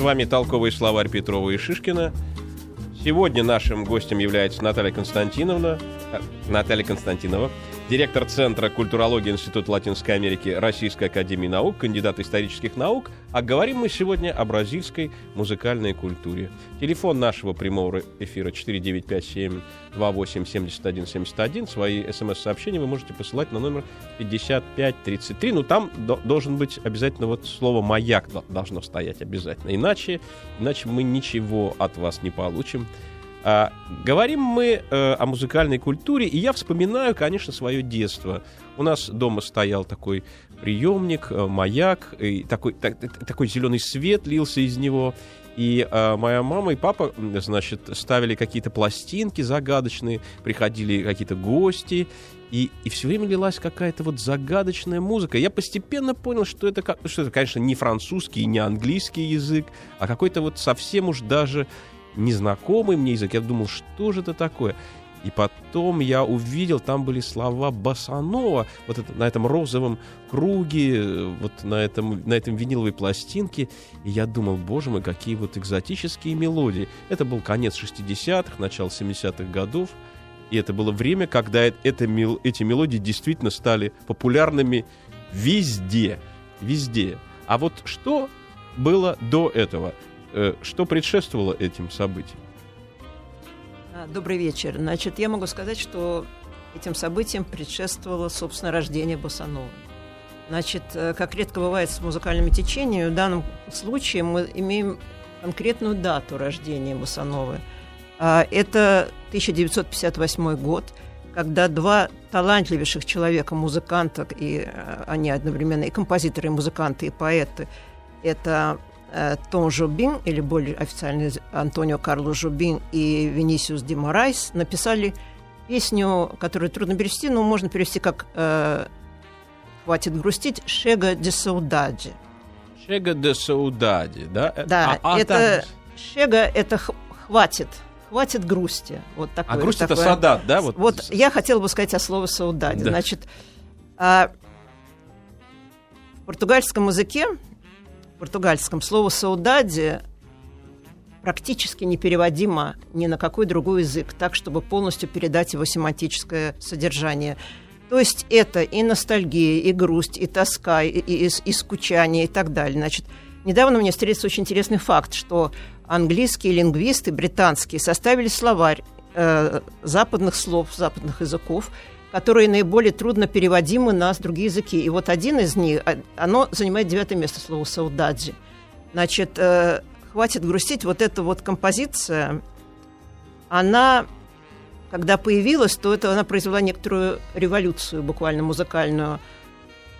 Вами толковый словарь Петрова и Шишкина. Сегодня нашим гостем является Наталья Константиновна, э, Наталья Константинова, директор Центра культурологии Института Латинской Америки Российской Академии Наук, кандидат исторических наук. А говорим мы сегодня о бразильской музыкальной культуре. Телефон нашего прямого эфира 4957-287171. Свои смс-сообщения вы можете посылать на номер 5533. Ну, там до- должен быть обязательно вот слово «маяк» до- должно стоять обязательно. Иначе, иначе мы ничего от вас не получим. А, говорим мы э, о музыкальной культуре, и я вспоминаю, конечно, свое детство. У нас дома стоял такой приемник, э, маяк, и такой, так- так- такой зеленый свет лился из него. И э, моя мама и папа, значит, ставили какие-то пластинки загадочные, приходили какие-то гости, и, и все время лилась какая-то вот загадочная музыка. Я постепенно понял, что это, как- что это, конечно, не французский, не английский язык, а какой-то вот совсем уж даже незнакомый мне язык. Я думал, что же это такое? И потом я увидел, там были слова Басанова, вот это, на этом розовом круге, вот на этом, на этом виниловой пластинке. И я думал, боже мой, какие вот экзотические мелодии. Это был конец 60-х, начало 70-х годов. И это было время, когда это, мел- эти мелодии действительно стали популярными везде. Везде. А вот что было до этого? Э, Что предшествовало этим событиям? А, Добрый вечер. Значит, я могу сказать, что этим событиям предшествовало, собственно, рождение Босанова. Значит, э, как редко бывает с музыкальными течениями, в данном случае мы имеем конкретную дату рождения Босановы. А, Это 1958 год, когда два талантливейших человека, музыканта, и э, они одновременно и композиторы, и музыканты, и поэты, это Том Жобим, или более официально Антонио Карлос Жобим и Винисиус ди Морайс, написали песню, которую трудно перевести, но можно перевести как э, «Хватит грустить» «Chega de Saudade». Chega de Saudade, да? Э, Да, а, а это там- «Chega» — это «хватит», «хватит грусти». Вот такое, А грусть это садат, да? Вот, Вот, я хотела бы сказать о слове «саудади». Да. Значит, а, в португальском языке, португальском слово «саудади» практически непереводимо ни на какой другой язык, так, чтобы полностью передать его семантическое содержание. То есть это и ностальгия, и грусть, и тоска, и, и- и- скучание, и так далее. Значит, недавно мне встретился очень интересный факт, что английские лингвисты, британские, составили словарь э, западных слов, западных языков, которые наиболее трудно переводимы на другие языки. И вот один из них, а, оно занимает девятое место, слово «саудаджи». Значит, э, «Хватит грустить», вот эта вот композиция, она, когда появилась, то это она произвела некоторую революцию, буквально музыкальную.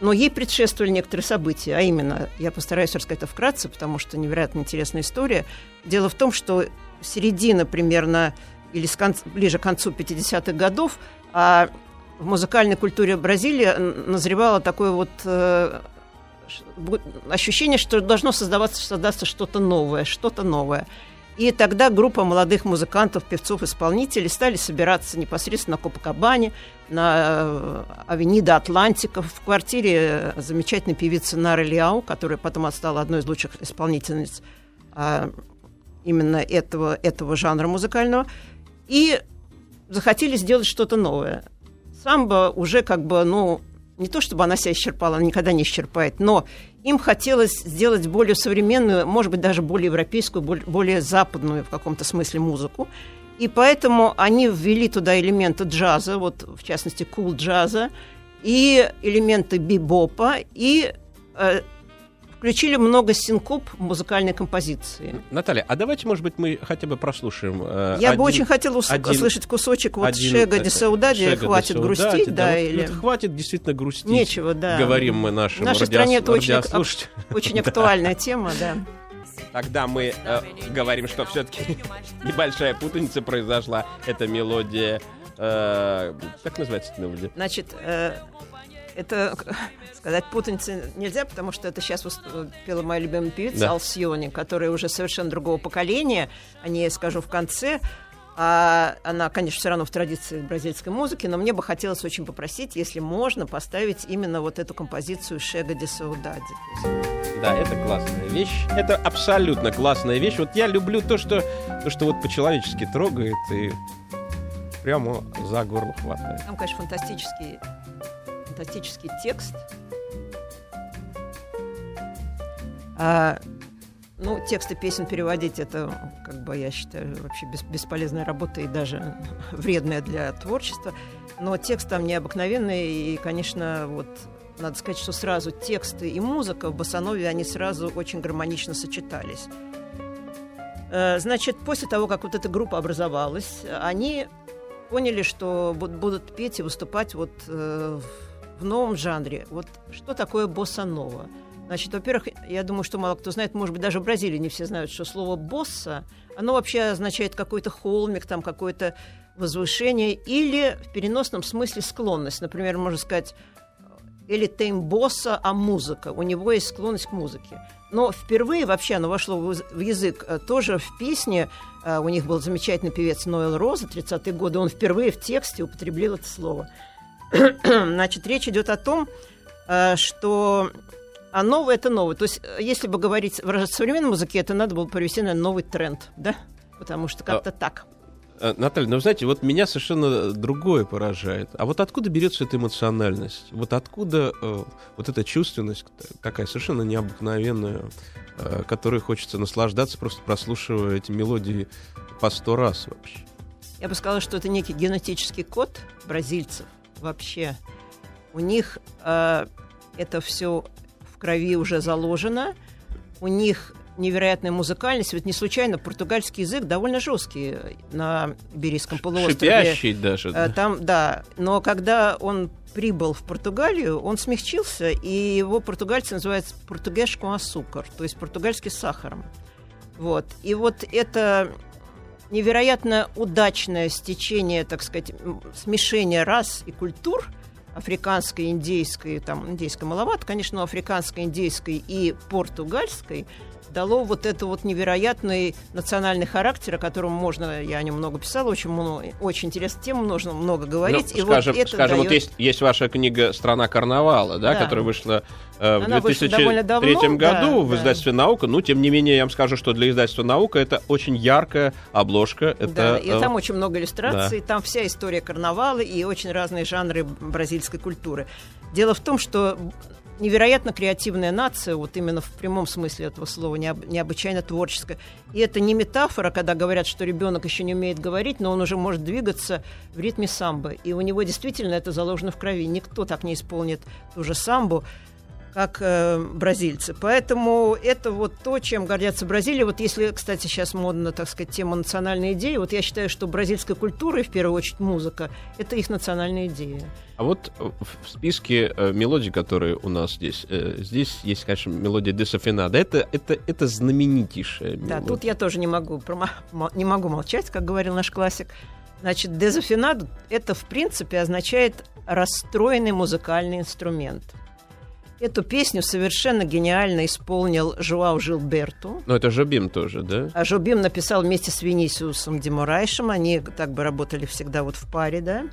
Но ей предшествовали некоторые события, а именно, я постараюсь рассказать это вкратце, потому что невероятно интересная история. Дело в том, что середина примерно, или с конца- ближе к концу 50-х годов, а в музыкальной культуре Бразилии назревало такое вот э, ощущение, что должно создаваться, создаться что-то новое, что-то новое. И тогда группа молодых музыкантов, певцов, исполнителей стали собираться непосредственно на Копакабане, на э, Авенида Атлантика, в квартире э, замечательной певицы Нары Лиау, которая потом стала одной из лучших исполнительниц а, именно этого, этого жанра музыкального. И захотели сделать что-то новое. Самбо уже как бы, ну, не то чтобы она себя исчерпала, она никогда не исчерпает, но им хотелось сделать более современную, может быть, даже более европейскую, более западную в каком-то смысле музыку. И поэтому они ввели туда элементы джаза, вот в частности кул джаза, и элементы бибопа, и э, включили много синкоп музыкальной композиции. Наталья, а давайте, может быть, мы хотя бы прослушаем. Э, Я один, бы очень хотела ус- один, услышать кусочек вот один, Шега де Саудади, хватит де грустить, да, да вот, или... Ну, хватит действительно грустить. Нечего, да. Говорим мы нашим В нашей радиос... стране это очень, очень актуальная тема, да. Тогда мы э, говорим, что все-таки небольшая путаница произошла. Это мелодия... Э, как называется эта мелодия? Значит, э, это сказать путаница нельзя, потому что это сейчас пела моя любимая певица да. Алсиони, которая уже совершенно другого поколения. О ней я скажу в конце. А она, конечно, все равно в традиции бразильской музыки, но мне бы хотелось очень попросить, если можно, поставить именно вот эту композицию Шега де Саудади. Да, это классная вещь. Это абсолютно классная вещь. Вот я люблю то, что, то, что вот по-человечески трогает и прямо за горло хватает. Там, конечно, фантастический, фантастический текст. А, ну, тексты песен переводить это, как бы, я считаю, вообще бес, бесполезная работа и даже вредная для творчества. Но текст там необыкновенный, и, конечно, вот надо сказать, что сразу тексты и музыка в Басанове, они сразу очень гармонично сочетались. Э, значит, после того, как вот эта группа образовалась, они поняли, что будут петь и выступать вот э, в новом жанре. Вот что такое босса-нова? Значит, во-первых, я думаю, что мало кто знает, может быть, даже в Бразилии не все знают, что слово «босса», оно вообще означает какой-то холмик, там какое-то возвышение или в переносном смысле склонность. Например, можно сказать, или тем босса, а музыка. У него есть склонность к музыке. Но впервые вообще оно вошло в язык э, тоже в песне. Э, у них был замечательный певец Ноэл Роза, 30-е годы. Он впервые в тексте употребил это слово. Значит, речь идет о том, э, что а новое это новое. То есть, э, если бы говорить в современном языке, это надо было провести, наверное, новый тренд, да? Потому что как-то а, так. А, Наталья, ну, знаете, вот меня совершенно другое поражает. А вот откуда берется эта эмоциональность? Вот откуда э, вот эта чувственность такая совершенно необыкновенная, э, которой хочется наслаждаться, просто прослушивая эти мелодии по сто раз вообще? Я бы сказала, что это некий генетический код бразильцев вообще. У них э, это все крови уже заложено. У них невероятная музыкальность. Ведь не случайно португальский язык довольно жесткий на Берийском полуострове. Шипящий даже. Э, там, да. Но когда он прибыл в Португалию, он смягчился, и его португальцы называют португешку асукар, то есть португальский сахаром. Вот. И вот это невероятно удачное стечение, так сказать, смешение рас и культур – африканской, индейской, там, индейской маловато, конечно, но африканской, индейской и португальской – дало вот это вот невероятный национальный характер, о котором можно, я о нем много писала, очень, много, очень интересная тема, нужно много говорить. Ну, и скажем, вот это скажем дает... вот есть, есть ваша книга «Страна карнавала», да, да. которая вышла э, в Она 2003 давно, году да, в издательстве да. «Наука». Ну, тем не менее, я вам скажу, что для издательства «Наука» это очень яркая обложка. Это, да, и э, там очень много иллюстраций, да. там вся история карнавала и очень разные жанры бразильской культуры. Дело в том, что невероятно креативная нация, вот именно в прямом смысле этого слова, необычайно творческая. И это не метафора, когда говорят, что ребенок еще не умеет говорить, но он уже может двигаться в ритме самбо. И у него действительно это заложено в крови. Никто так не исполнит ту же самбу как э, бразильцы. Поэтому это вот то, чем гордятся Бразилия. Вот если, кстати, сейчас модно, так сказать, тема национальной идеи, вот я считаю, что бразильская культура, и в первую очередь музыка, это их национальная идея. А вот в списке э, мелодий, которые у нас здесь, э, здесь есть, конечно, мелодия Десофинада. Это, это, это знаменитейшая мелодия. Да, тут я тоже не могу, не могу молчать, как говорил наш классик. Значит, дезофинад это, в принципе, означает расстроенный музыкальный инструмент – Эту песню совершенно гениально исполнил Жуау Жилберту. Ну, это Жобим тоже, да? А Жобим написал вместе с Венисиусом Демурайшем. Они так бы работали всегда вот в паре, да?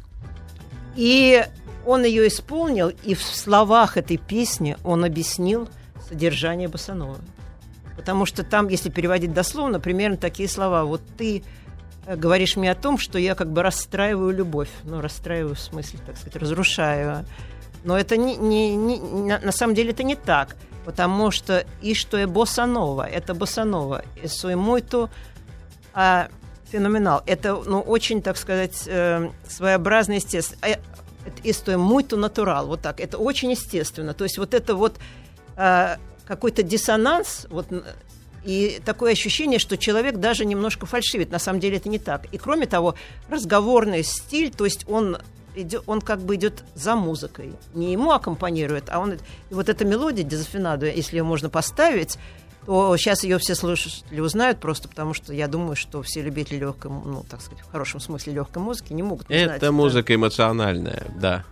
И он ее исполнил, и в словах этой песни он объяснил содержание Басанова. Потому что там, если переводить дословно, примерно такие слова. Вот ты э, говоришь мне о том, что я как бы расстраиваю любовь. Ну, расстраиваю в смысле, так сказать, разрушаю но это не, не, не, на самом деле это не так, потому что и что é bossa это bossa и é а, феноменал. Это, ну, очень, так сказать, э, своеобразно естественно. Э, é muito natural, вот так. Это очень естественно. То есть вот это вот э, какой-то диссонанс, вот, и такое ощущение, что человек даже немножко фальшивит. На самом деле это не так. И кроме того, разговорный стиль, то есть он идет, он как бы идет за музыкой. Не ему аккомпанирует, а он... И вот эта мелодия дезафинаду, если ее можно поставить, то сейчас ее все слушатели узнают просто потому, что я думаю, что все любители легкой, ну, так сказать, в хорошем смысле легкой музыки не могут не знать Это музыка эмоциональная, да.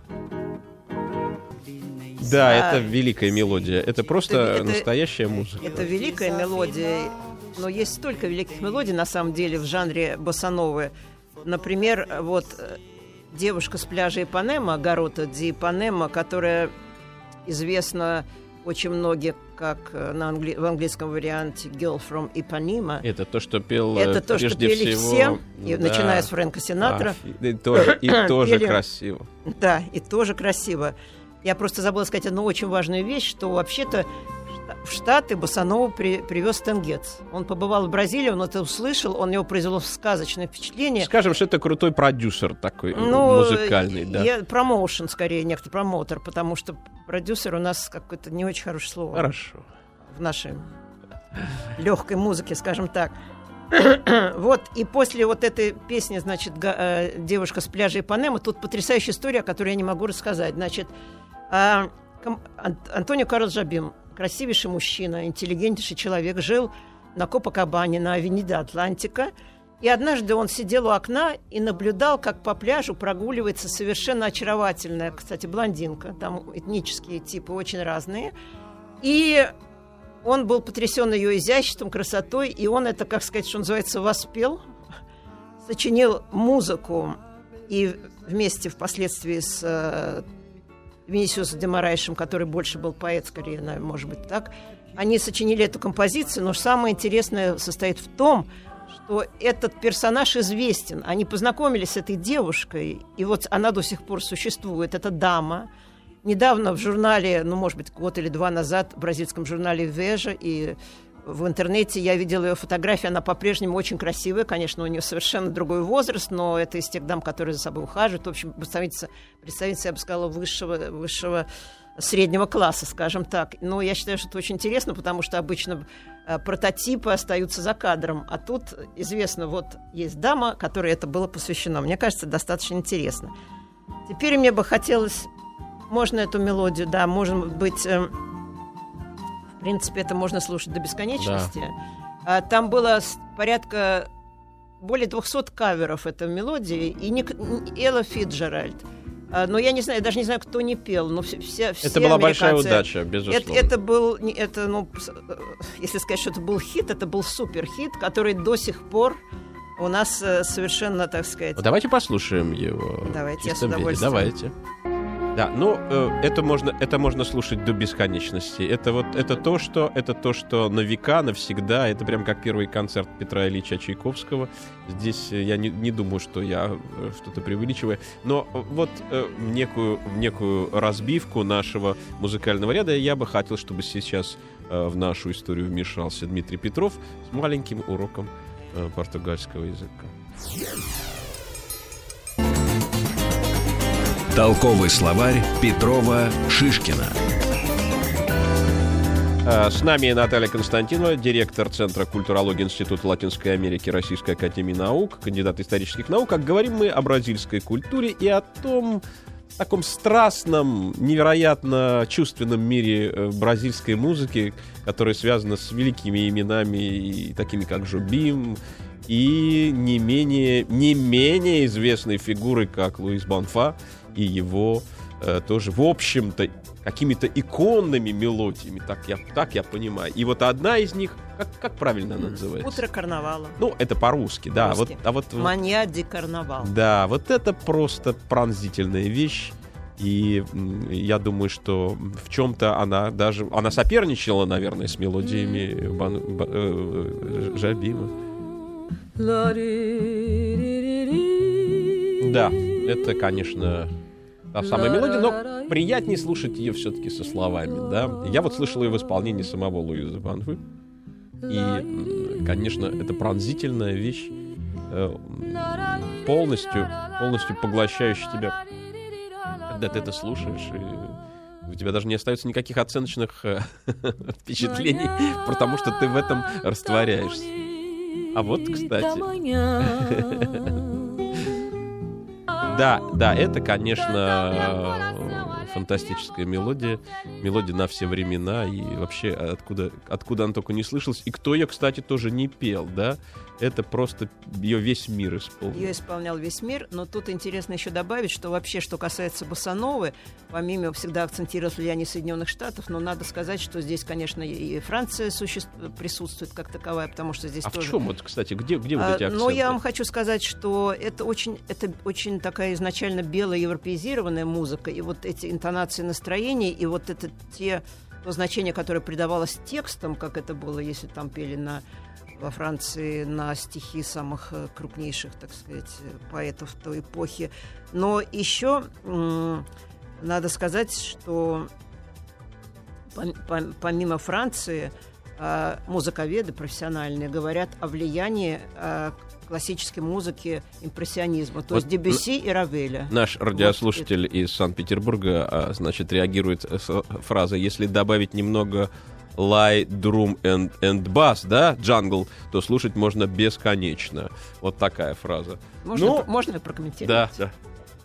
Да, это великая мелодия. Это просто это- настоящая музыка. Это великая мелодия, но есть столько великих мелодий, на самом деле, в жанре боссановы. Например, вот э, девушка с пляжа Ипанема, Гарота Ди Ипанема, которая известна очень многие как э, на англи- в английском варианте «Girl from Ipanema». Это то, что пел э, Это то, что пели всего, все, и да. начиная с Фрэнка Синатра. А, и тоже, и тоже Пели- красиво. Да, и тоже красиво. Я просто забыла сказать одну очень важную вещь, что вообще-то в Штаты Босанова при, привез Тенгец. Он побывал в Бразилии, он это услышал, он его произвело сказочное впечатление. Скажем, что это крутой продюсер такой, Ну, музыкальный, да. я- промоушен, скорее, некто промоутер, потому что продюсер у нас какое-то не очень хорошее слово Хорошо. в нашей легкой музыке, скажем так. вот, и после вот этой песни, значит, э, «Девушка с пляжа Ипанема», тут потрясающая история, которую я не могу рассказать. Значит, а, Антонио Карлос Жабим, красивейший мужчина, интеллигентнейший человек, жил на Копакабане, на Авениде Атлантика, и однажды он сидел у окна и наблюдал, как по пляжу прогуливается совершенно очаровательная, кстати, блондинка. Там этнические типы очень разные. И он был потрясен ее изяществом, красотой, и он это, как сказать, что называется, воспел, сочинил музыку и вместе впоследствии с Венисиусом де который больше был поэт, скорее, наверное, может быть так, они сочинили эту композицию, но самое интересное состоит в том, что этот персонаж известен. Они познакомились с этой девушкой, и вот она до сих пор существует. Это дама. Недавно в журнале, ну, может быть, год или два назад, в бразильском журнале «Вежа» и в интернете я видела ее фотографии, она по-прежнему очень красивая, конечно, у нее совершенно другой возраст, но это из тех дам, которые за собой ухаживают. В общем, представительница, представительница я бы сказала, высшего, высшего среднего класса, скажем так. Но я считаю, что это очень интересно, потому что обычно э, прототипы остаются за кадром, а тут известно, вот есть дама, которой это было посвящено. Мне кажется, достаточно интересно. Теперь мне бы хотелось, можно эту мелодию, да, может быть, э, в принципе, это можно слушать до бесконечности. А, Там было порядка более 200 каверов этой мелодии, и Ник, Элла Фиджеральд. А, Но я не знаю, я даже не знаю, кто не пел, но все, все, все Это была большая удача, это, безусловно. это был, не- это, ну, э, если сказать, что это был хит, это был супер хит, который до сих пор у нас э, совершенно, так сказать, Давайте послушаем его. Давайте, я с чистом виде. удовольствием. Давайте. Да, ну э, это можно, это можно слушать до бесконечности. Это вот это то, что это то, что на века, навсегда. Это прям как первый концерт Петра Ильича Чайковского. Здесь э, я не, не думаю, что я э, что-то преувеличиваю, но э, вот э, некую некую разбивку нашего музыкального ряда я бы хотел, чтобы сейчас э, в нашу историю вмешался Дмитрий Петров с маленьким уроком э, португальского языка. Толковый словарь Петрова Шишкина. А, С нами Наталья Константинова, директор Центра культурологии Института Латинской Америки Российской Академии Наук, кандидат исторических наук. Как говорим мы о бразильской культуре и о том таком страстном, невероятно чувственном мире э, бразильской музыки, которая связана с великими именами, и такими как Жубим, и не менее, не менее известной фигурой, как Луис Бонфа, и его э, тоже, в общем-то, какими-то иконными мелодиями, так я, так я понимаю. И вот одна из них, как, как правильно она называется? утро карнавала. Ну, это по-русски, да. По-русски. Вот, а вот, Мания ди карнавал. да, вот это просто пронзительная вещь. И я думаю, что в чем-то она даже... Она соперничала, наверное, с мелодиями Бан- Ба- э, э, Жабима. Да, это, конечно, та самая мелодия, но приятнее слушать ее все-таки со словами, да. Я вот слышал ее в исполнении самого Луиза Банфы. И, конечно, это пронзительная вещь, э, полностью, полностью поглощающая тебя, когда ты это слушаешь. И У тебя даже не остается никаких оценочных э, впечатлений, потому что ты в этом растворяешься. А вот, кстати. Да, да, это, конечно, фантастическая мелодия, мелодия на все времена, и вообще откуда, откуда она только не слышалась. И кто ее, кстати, тоже не пел, да? Это просто ее весь мир исполнил. Ее исполнял весь мир, но тут интересно еще добавить, что вообще, что касается Босановы, помимо всегда акцентировалось влияние Соединенных Штатов, но надо сказать, что здесь, конечно, и Франция суще... присутствует как таковая, потому что здесь а тоже... в чем вот, кстати, где, где вот эти акценты? Ну, я вам хочу сказать, что это очень, это очень такая изначально белая европеизированная музыка, и вот эти интонации настроений, и вот это те то значение, которое придавалось текстам, как это было, если там пели на во Франции на стихи самых э, крупнейших, так сказать, поэтов той эпохи. Но еще надо сказать, что помимо Франции а, музыковеды профессиональные говорят о влиянии а, классической музыки импрессионизма, то вот есть Дебюсси и Равеля. Наш радиослушатель вот. из Санкт-Петербурга, а, значит, реагирует с фразой «Если добавить немного light, drum and, and bass, да, джангл, то слушать можно бесконечно». Вот такая фраза. Можно, ну, можно прокомментировать? Да, да.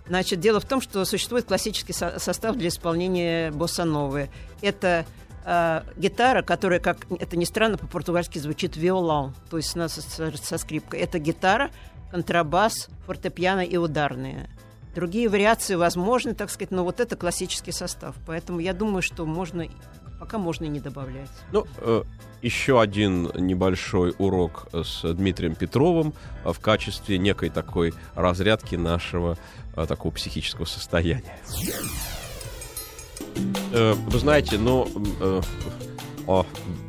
Значит, дело в том, что существует классический со- состав для исполнения босса-новы. Это э, гитара, которая, как это ни странно, по-португальски звучит виолон, то есть со, со, со скрипкой. Это гитара, контрабас, фортепиано и ударные. Другие вариации возможны, так сказать, но вот это классический состав. Поэтому я думаю, что можно пока можно и не добавлять. Ну, э, еще один небольшой урок с Дмитрием Петровым в качестве некой такой разрядки нашего э, такого психического состояния. Э, вы знаете, ну, э, о,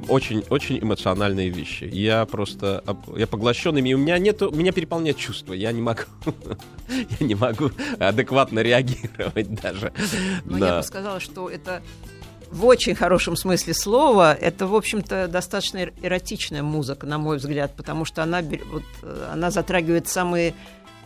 очень, очень эмоциональные вещи. Я просто, я поглощен ими, у меня нету, меня переполняет чувство. Я не могу, я не могу адекватно реагировать даже. Но на... я бы сказала, что это в очень хорошем смысле слова, это, в общем-то, достаточно эротичная музыка, на мой взгляд, потому что она, вот, она затрагивает самые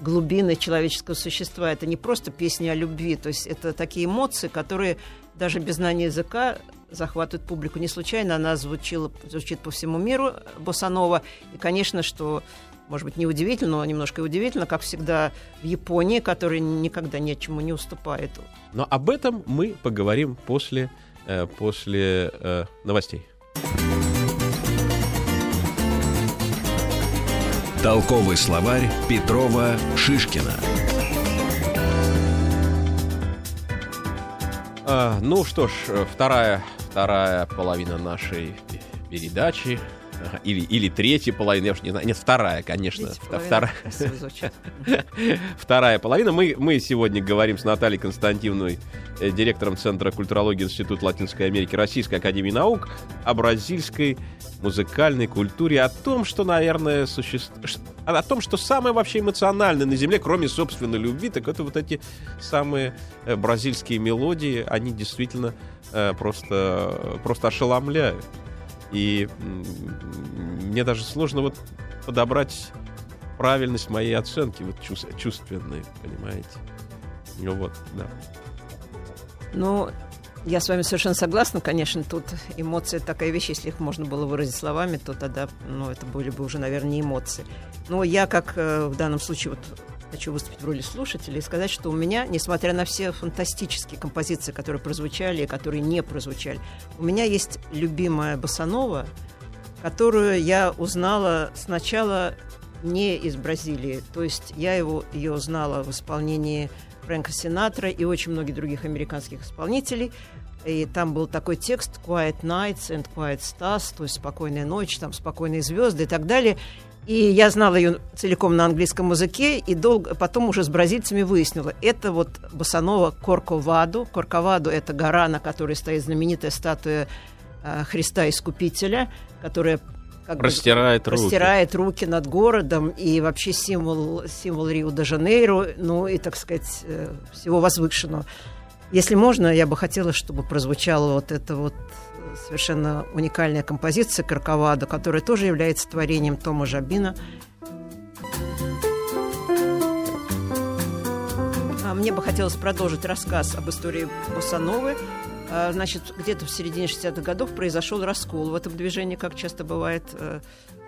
глубины человеческого существа. Это не просто песни о любви, то есть это такие эмоции, которые даже без знания языка захватывают публику. Не случайно она звучила, звучит по всему миру, Босанова. И, конечно, что может быть, неудивительно, но немножко и удивительно, как всегда в Японии, которая никогда ничему не уступает. Но об этом мы поговорим после Э, после э, новостей. Толковый словарь Петрова Шишкина. Ну что ж, э, вторая, вторая половина нашей передачи или, или третья половина, я уж не знаю. Нет, вторая, конечно. Вторая, вторая половина. Мы, мы сегодня говорим с Натальей Константиновной, э, директором Центра культурологии Института Латинской Америки Российской Академии Наук, о бразильской музыкальной культуре, о том, что, наверное, существует... О том, что самое вообще эмоциональное на Земле, кроме собственной любви, так это вот эти самые э, бразильские мелодии, они действительно э, просто, просто ошеломляют. И мне даже сложно вот подобрать правильность моей оценки, вот чувственной, понимаете? Ну вот, да. Ну, я с вами совершенно согласна, конечно, тут эмоции такая вещь, если их можно было выразить словами, то тогда, ну, это были бы уже, наверное, не эмоции. Но я, как э, в данном случае, вот хочу выступить в роли слушателя и сказать, что у меня, несмотря на все фантастические композиции, которые прозвучали и которые не прозвучали, у меня есть любимая Басанова, которую я узнала сначала не из Бразилии. То есть я его, ее узнала в исполнении Фрэнка Синатра и очень многих других американских исполнителей. И там был такой текст «Quiet Nights and Quiet Stars», то есть «Спокойная ночь», там «Спокойные звезды» и так далее. И я знала ее целиком на английском языке, и долго, потом уже с бразильцами выяснила. Это вот Басанова Корковаду. Корковаду – это гора, на которой стоит знаменитая статуя э, Христа Искупителя, которая как растирает, бы, руки. растирает руки над городом и вообще символ, символ Рио-де-Жанейро, ну и, так сказать, э, всего возвышенного. Если можно, я бы хотела, чтобы прозвучало вот это вот совершенно уникальная композиция «Карковада», которая тоже является творением Тома Жабина. А мне бы хотелось продолжить рассказ об истории Босановой. А, значит, где-то в середине 60-х годов произошел раскол в этом движении, как часто бывает э,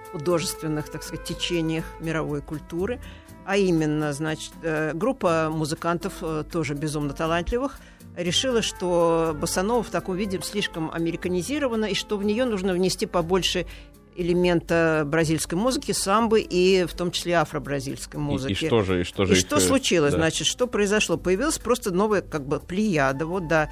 в художественных, так сказать, течениях мировой культуры. А именно, значит, э, группа музыкантов, э, тоже безумно талантливых, решила, что Босанова в таком виде слишком американизирована, и что в нее нужно внести побольше элемента бразильской музыки, самбы и в том числе афро-бразильской музыки. И, и что же, и что же и их, что э, случилось, да. значит, что произошло? Появилась просто новая как бы плеяда, вот, да,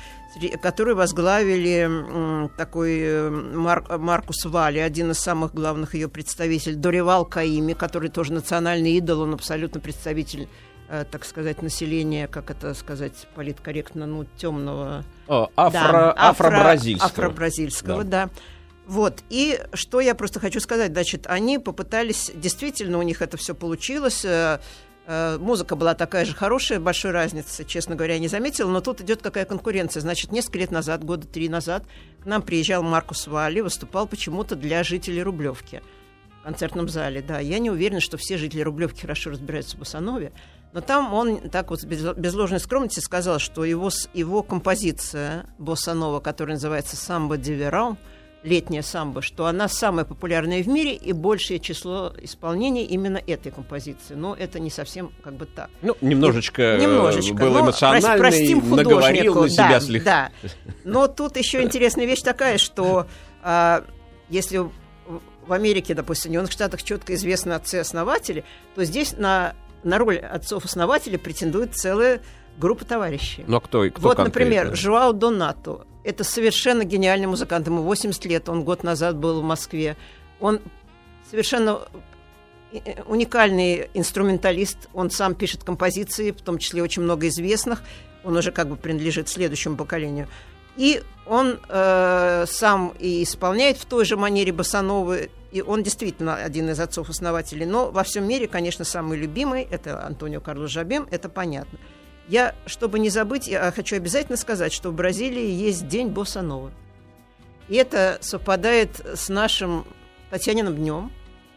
которую возглавили м, такой э, Мар- Маркус Вали, один из самых главных ее представителей, Доривал Каими, который тоже национальный идол, он абсолютно представитель э, так сказать, населения, как это сказать политкорректно, ну, темного О, афро, да, афро- афро-бразильского. Афро-бразильского, да. Вот. И что я просто хочу сказать, значит, они попытались, действительно, у них это все получилось. э, э, Музыка была такая же хорошая, большой разницы, честно говоря, я не заметила, но тут идет какая конкуренция. Значит, несколько лет назад, года три назад, к нам приезжал Маркус Валли, выступал почему-то для жителей Рублевки в концертном зале. Да, я не уверена, что все жители Рублевки хорошо разбираются в Босанове, но там он так вот без, ложной скромности сказал, что его, его композиция Босанова, которая называется «Самбо Диверал», летняя самбо, что она самая популярная в мире и большее число исполнений именно этой композиции. Но это не совсем как бы так. Ну, немножечко, э, Немножечко. был но эмоциональный, прос- простим наговорил на себя да, слегка. Да. Но тут еще интересная вещь такая, что а, если в- Америке, допустим, в Соединенных Штатах четко известны отцы-основатели, то здесь на, на роль отцов-основателей претендует целая группа товарищей. Но кто, и кто вот, конкретно? например, Жуау Донато. Это совершенно гениальный музыкант. Ему 80 лет, он год назад был в Москве. Он совершенно э, уникальный инструменталист. Он сам пишет композиции, в том числе очень много известных. Он уже как бы принадлежит следующему поколению. И он э, сам и исполняет в той же манере Басановы, и он действительно один из отцов-основателей. Но во всем мире, конечно, самый любимый – это Антонио Карлос Жабем, это понятно. Я, чтобы не забыть, я хочу обязательно сказать, что в Бразилии есть День Босановы. И это совпадает с нашим Татьяниным днем.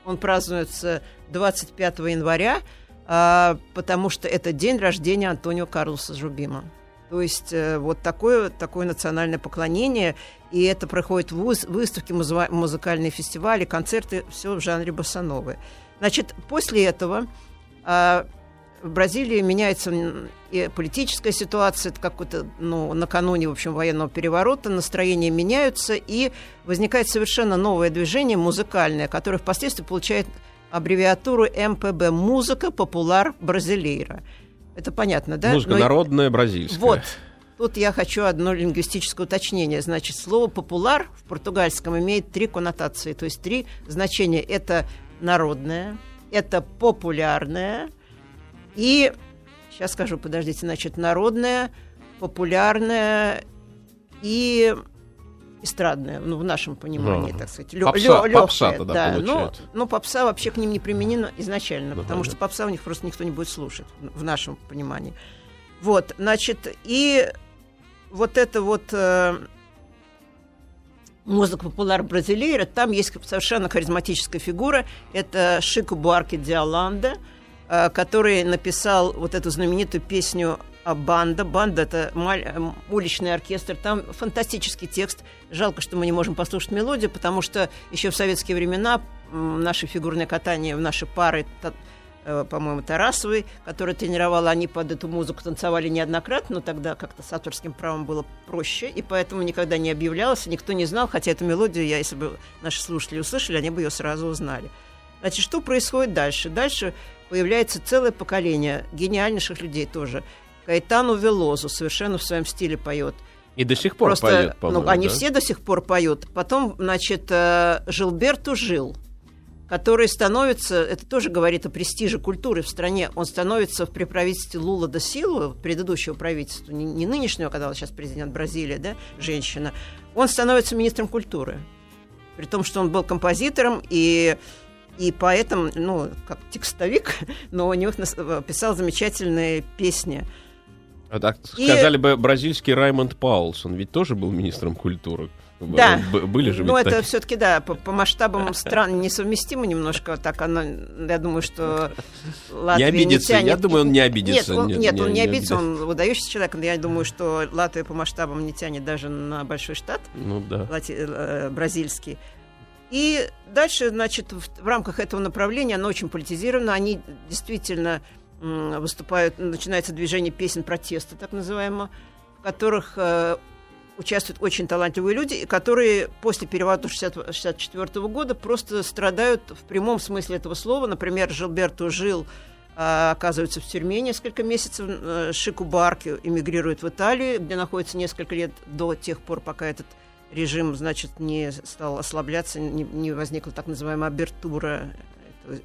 Он празднуется 25 января, а, потому что это день рождения Антонио Карлоса Жубима. То есть э, вот такое, такое национальное поклонение, и это проходит в выс- выставки, музыкальные фестивали, концерты, все в жанре боссановы. Значит, после этого а, в Бразилии меняется и политическая ситуация, это какой-то, ну, накануне, в общем, военного переворота, настроения меняются, и возникает совершенно новое движение музыкальное, которое впоследствии получает аббревиатуру МПБ – «Музыка Популяр Бразилейра». Это понятно, да? Музыка Но- народная, бразильская. вот. Тут я хочу одно лингвистическое уточнение. Значит, слово «популяр» в португальском имеет три коннотации, то есть три значения. Это народное, это популярное и, сейчас скажу, подождите, значит, народное, популярное и эстрадное, ну, в нашем понимании, Ага. так сказать. Лё- Попса- лё- попса тогда да. Получается. ну, попса вообще к ним не применена изначально, Ну, потому понятно. что попса у них просто никто не будет слушать, в нашем понимании. Вот, значит, и вот это вот э, музыка популяр бразилейра, там есть совершенно харизматическая фигура, это Шико Буарке Диаланда, э, который написал вот эту знаменитую песню о банда. Банда — это э, уличный оркестр. Там фантастический текст. Жалко, что мы не можем послушать мелодию, потому что еще в советские времена наше фигурное катание, наши пары э, по-моему, Тарасовой, которая тренировала, они под эту музыку танцевали неоднократно, но тогда как-то с авторским правом было проще, и поэтому никогда не объявлялось, и никто не знал, хотя эту мелодию, я, если бы наши слушатели услышали, они бы ее сразу узнали. Значит, что происходит дальше? Дальше появляется целое поколение гениальнейших людей тоже. Кайтану Велозу совершенно в своем стиле поет. И до сих пор Просто, поет, по-моему, ну, они да? все до сих пор поют. Потом, значит, э, Жилберту Жил, который становится, это тоже говорит о престиже культуры в стране, он становится при правительстве Лула да Силу, предыдущего правительства, не, не нынешнего, когда он сейчас президент Бразилии, да, женщина, он становится министром культуры. При том, что он был композитором и и поэтому, ну, как текстовик, но у него нас- писал замечательные песни. А так И- сказали бы бразильский Раймонд Паулс, он ведь тоже был министром культуры. Да. Б- Были же Ну, это такие. все-таки, да, по, по масштабам стран несовместимо немножко. Так оно, я думаю, что Латвия обидится. тянет- Я думаю, он не обидится. Нет, он, Нет, нет, не- он не, не обидится, обидится. он выдающийся человек. но Я думаю, что Латвия по масштабам не тянет даже на большой штат Ну да. лати- э, бразильский. И дальше, значит, в, в рамках этого направления оно очень политизировано. Они действительно м, выступают, начинается движение песен протеста, так называемое, в которых э, участвуют очень талантливые люди, которые после переворота 1964 года просто страдают в прямом смысле этого слова. Например, Жилберто Жил а, оказывается в тюрьме несколько месяцев. э, Шику Барки эмигрирует в Италию, где находится несколько лет до тех пор, пока этот режим, значит, не стал ослабляться, не, не возникла так называемая абертура, э,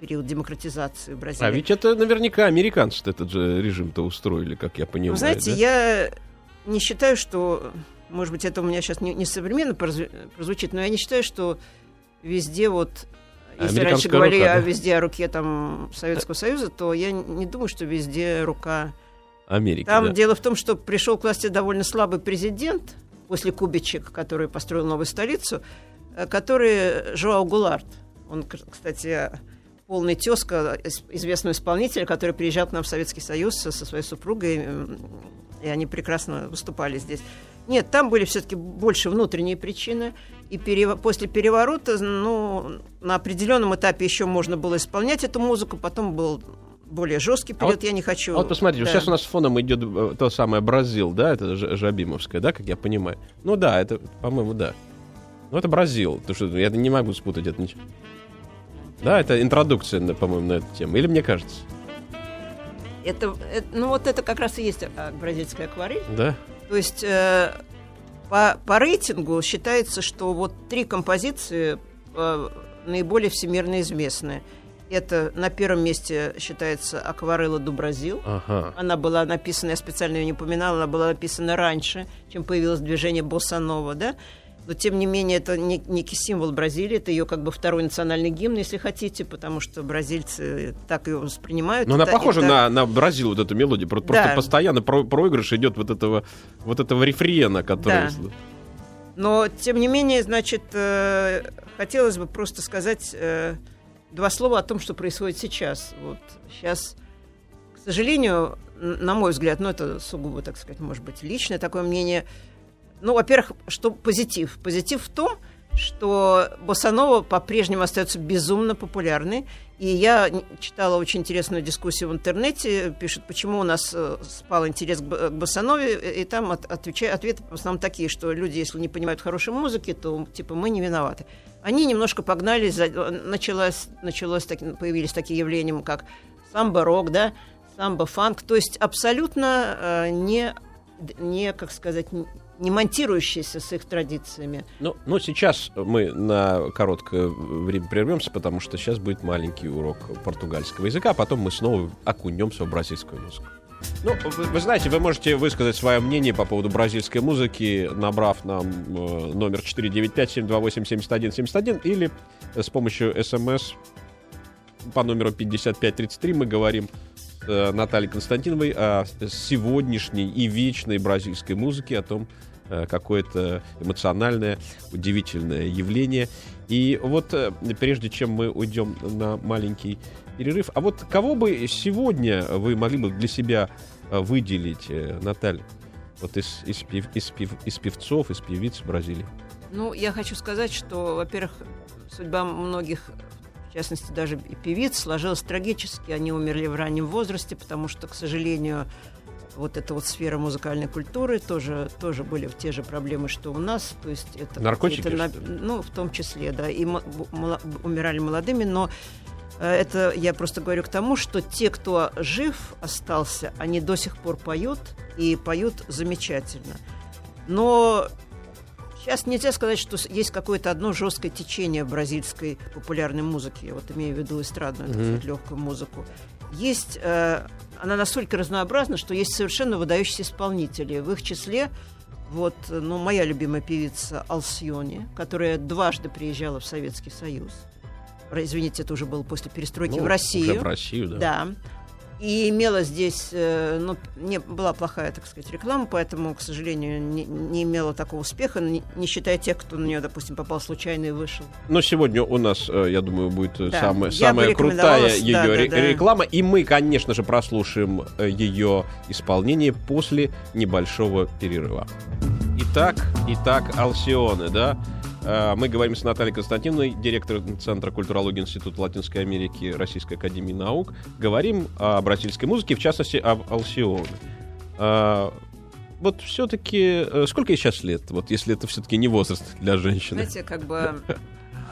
период демократизации Бразилии. А ведь это наверняка американцы этот же режим-то устроили, как я понимаю. Вы знаете, да? я не считаю, что, может быть, это у меня сейчас не, не современно прозву- прозвучит, но я не считаю, что везде вот, если раньше говорили рука, о да? везде о руке там Советского Союза, то я не думаю, что везде рука. Америки, Там да. дело в том, что пришел к власти довольно слабый президент после Кубичек, который построил новую столицу, э, который Жоау Гулард. Он, кстати, полный тезка из- известного исполнителя, который приезжал к нам в Советский Союз со, своей супругой, и они прекрасно выступали здесь. Нет, там были все-таки больше внутренние причины. И перево- после переворота, ну, на определенном этапе еще можно было исполнять эту музыку, потом был более жесткий период. вот- я не хочу. А вот посмотрите, Да. сейчас у нас фоном идет э, то самое Бразил, да, это Жабимовская, да, как я понимаю. Ну да, это, по-моему, да. Ну это Бразил, потому что я не могу спутать это ничего. Да, это интродукция, по-моему, на эту тему. Или мне кажется? Это, это- ну вот это как раз и есть а, бразильская акварель. Да? То есть э, по, по рейтингу считается, что вот три композиции э, наиболее всемирно известны. Это на первом месте считается «Акварелла ду Бразил». Ага. Она была написана, я специально ее не упоминала, она была написана раньше, чем появилось движение Боссанова, да? Но, тем не менее, это не- некий символ Бразилии, это ее как бы второй национальный гимн, если хотите, потому что бразильцы так ее воспринимают. Но она Это- похожа это- на, на Бразил, вот эту мелодию. Про- Просто Да. постоянно про- проигрыш идет вот этого, вот этого рефрена, который... Да. Но, тем не менее, значит, э, хотелось бы просто сказать э, два слова о том, что происходит сейчас. Вот сейчас, к сожалению, на мой взгляд, ну, это сугубо, так сказать, может быть, личное такое мнение. Ну, во-первых, что позитив? Позитив в том, что Босанова по-прежнему остается безумно популярной. И я читала очень интересную дискуссию в интернете. Пишут, почему у нас э, спал интерес к, Босанове. И там от- отвеча- ответы в основном такие, что люди, если не понимают хорошей музыки, то типа мы не виноваты. Они немножко погнались, началось, началось появились такие явления, как самбо-рок, да, самбо-фанк, то есть абсолютно э, не, не, как сказать, не монтирующиеся с их традициями. Ну, ну, сейчас мы на короткое время прервемся, потому что сейчас будет маленький урок португальского языка, а потом мы снова окунемся в бразильскую музыку. Ну, вы, вы знаете, вы можете высказать свое мнение по поводу бразильской музыки, набрав нам э, номер 495-728-7171 или с помощью смс по номеру 5533 мы говорим э, Натальей Константиновой о сегодняшней и вечной бразильской музыке, о том, э, какое-то эмоциональное, удивительное явление. И вот э, прежде чем мы уйдем на маленький перерыв, а вот кого бы сегодня вы могли бы для себя э, выделить, э, Наталья? Вот из, из, пев- из, пев- из певцов, из певиц Бразилии. Ну, я хочу сказать, что, во-первых, судьба многих, в частности, даже и певиц, сложилась трагически. Они умерли в раннем возрасте, потому что, к сожалению, вот эта вот сфера музыкальной культуры тоже, тоже были те же проблемы, что у нас. То есть это Наркотики, ли? Ну, в том числе, да. И умирали молодыми, но это я просто говорю к тому, что те, кто жив остался, они до сих пор поют и поют замечательно. Но сейчас нельзя сказать, что есть какое-то одно жесткое течение бразильской популярной музыки. Я вот имею в виду эстрадную, так Мгм. сказать, легкую музыку. Есть, э, она настолько разнообразна, что есть совершенно выдающиеся исполнители. В их числе вот, э, ну, моя любимая певица Алсьони, которая дважды приезжала в Советский Союз. Извините, это уже было после перестройки Ну, в Россию. Уже в Россию, да. Да. И имела здесь, э, ну, не была плохая, так сказать, реклама, поэтому, к сожалению, не, не имела такого успеха, не, не считая тех, кто на нее, допустим, попал случайно и вышел. Но сегодня у нас, э, я думаю, будет э, Да, самая, я самая крутая ее да, да, ре- да. реклама. И мы, конечно же, прослушаем ее исполнение после небольшого перерыва. Итак, итак, Алсионы, да? Э, Мы говорим с Натальей Константиновной, директором Центра культурологии Института Латинской Америки Российской Академии Наук. Говорим о бразильской музыке, в частности, об Алсионе. Э, Вот все-таки, сколько ей сейчас лет, вот если это все-таки не возраст для женщины? Знаете, как бы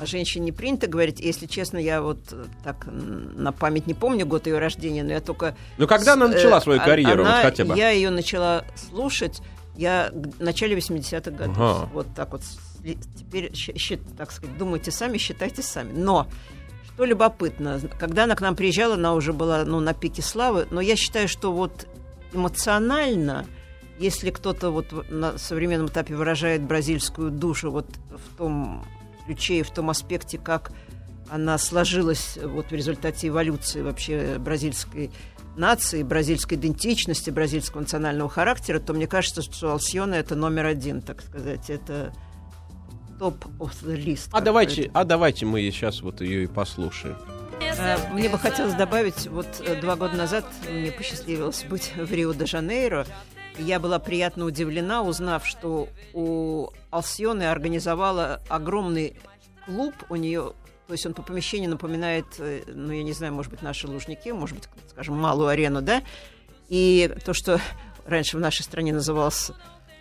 женщине не принято говорить. Если честно, я вот э, так на память не помню год ее рождения, но я только... Ну, когда она с- начала э, свою карьеру, она- вот хотя бы? Я ее начала слушать я в начале 80-х годов. Ага. Вот так вот. Сли- Теперь, так сказать, думайте сами, считайте сами. Но что любопытно, когда она к нам приезжала, она уже была ну, на пике славы, но я считаю, что вот эмоционально, если кто-то вот на современном этапе выражает бразильскую душу вот в том ключе и в том аспекте, как она сложилась вот в результате эволюции вообще бразильской нации, бразильской идентичности, бразильского национального характера, то мне кажется, что Алсиона это номер один, так сказать, это топ of the list. А давайте, говорится. а давайте мы сейчас вот ее и послушаем. А, Мне бы хотелось добавить, вот э, два года назад мне посчастливилось быть в Рио-де-Жанейро. Я была приятно удивлена, узнав, что у Алсионы организовала огромный клуб у нее, то есть он по помещению напоминает, э, ну, я не знаю, может быть, наши лужники, может быть, скажем, малую арену, да? И то, что раньше в нашей стране называлось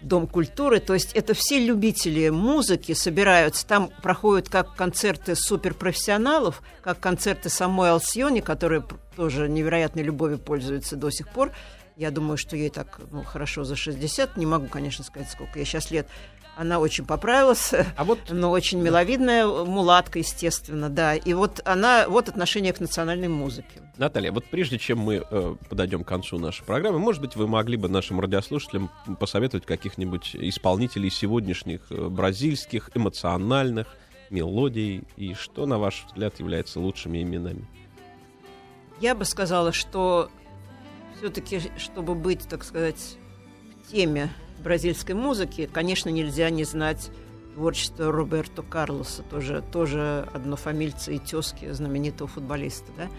Дом культуры, то есть это все любители музыки собираются, там проходят как концерты суперпрофессионалов, как концерты самой Алсиони, которая тоже невероятной любовью пользуется до сих пор. Я думаю, что ей так ну, хорошо за 60, не могу, конечно, сказать, сколько ей сейчас лет. Она очень поправилась, А вот но очень миловидная мулатка, естественно, да. И вот она, вот отношение к национальной музыке. Наталья, вот прежде чем мы э, подойдем к концу нашей программы, может быть, вы могли бы нашим радиослушателям посоветовать каких-нибудь исполнителей сегодняшних э, бразильских эмоциональных мелодий и что, на ваш взгляд, является лучшими именами? Я бы сказала, что все-таки, чтобы быть, так сказать, в теме бразильской музыки, конечно, нельзя не знать творчество Роберто Карлоса, тоже, тоже однофамильца и тезки знаменитого футболиста. Да?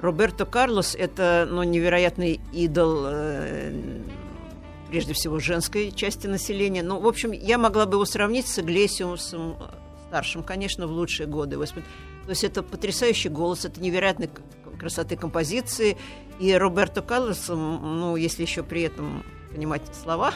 Роберто Карлос – это ну, невероятный идол э, прежде всего женской части населения. Ну, в общем, я могла бы его сравнить с Иглесиусом э, старшим, конечно, в лучшие годы. То есть это потрясающий голос, это невероятной красоты композиции. И Роберто Карлос, ну, если еще при этом понимать слова,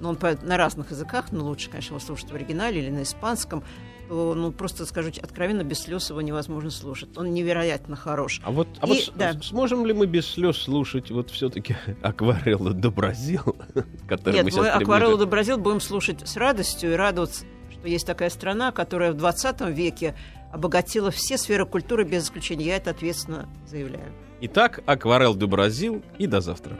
но он поет на разных языках, но лучше, конечно, его слушать в оригинале или на испанском, то, ну, просто скажу откровенно, без слез его невозможно слушать. Он невероятно хорош. А вот, а И- вот да. сможем ли мы без слез слушать вот все-таки акварелла до Бразил, который Нет, мы мы «Аквареллу до Бразил» будем слушать с радостью и радоваться, что есть такая страна, которая в 20 веке обогатила все сферы культуры без исключения. Я это ответственно заявляю. Итак, акварель до Бразил и до завтра.